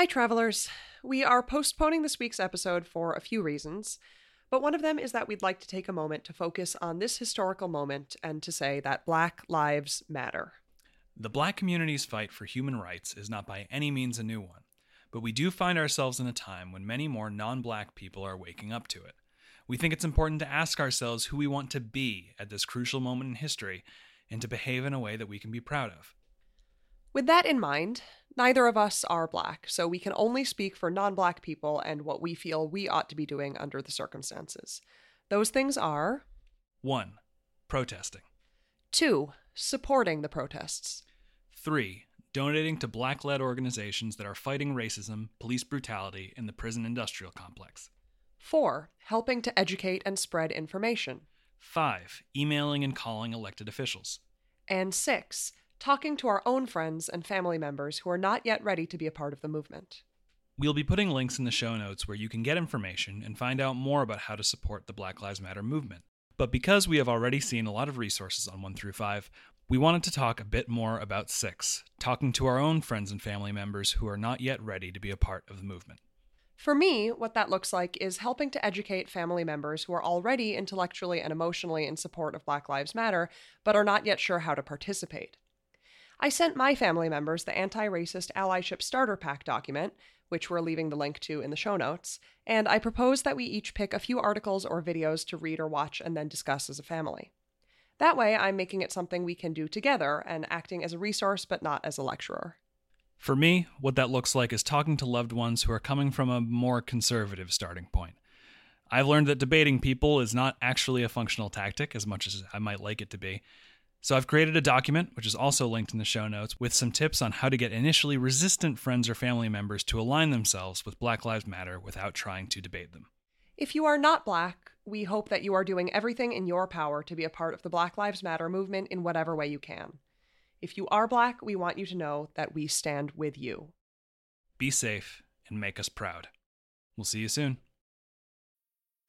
Hi, travelers. We are postponing this week's episode for a few reasons, but one of them is that we'd like to take a moment to focus on this historical moment and to say that Black Lives Matter. The black community's fight for human rights is not by any means a new one, but we do find ourselves in a time when many more non black people are waking up to it. We think it's important to ask ourselves who we want to be at this crucial moment in history and to behave in a way that we can be proud of. With that in mind, neither of us are black, so we can only speak for non black people and what we feel we ought to be doing under the circumstances. Those things are 1. Protesting. 2. Supporting the protests. 3. Donating to black led organizations that are fighting racism, police brutality, and the prison industrial complex. 4. Helping to educate and spread information. 5. Emailing and calling elected officials. And 6. Talking to our own friends and family members who are not yet ready to be a part of the movement. We'll be putting links in the show notes where you can get information and find out more about how to support the Black Lives Matter movement. But because we have already seen a lot of resources on 1 through 5, we wanted to talk a bit more about 6, talking to our own friends and family members who are not yet ready to be a part of the movement. For me, what that looks like is helping to educate family members who are already intellectually and emotionally in support of Black Lives Matter, but are not yet sure how to participate. I sent my family members the Anti Racist Allyship Starter Pack document, which we're leaving the link to in the show notes, and I propose that we each pick a few articles or videos to read or watch and then discuss as a family. That way, I'm making it something we can do together and acting as a resource but not as a lecturer. For me, what that looks like is talking to loved ones who are coming from a more conservative starting point. I've learned that debating people is not actually a functional tactic as much as I might like it to be. So I've created a document, which is also linked in the show notes, with some tips on how to get initially resistant friends or family members to align themselves with Black Lives Matter without trying to debate them. If you are not Black, we hope that you are doing everything in your power to be a part of the Black Lives Matter movement in whatever way you can. If you are Black, we want you to know that we stand with you. Be safe and make us proud. We'll see you soon.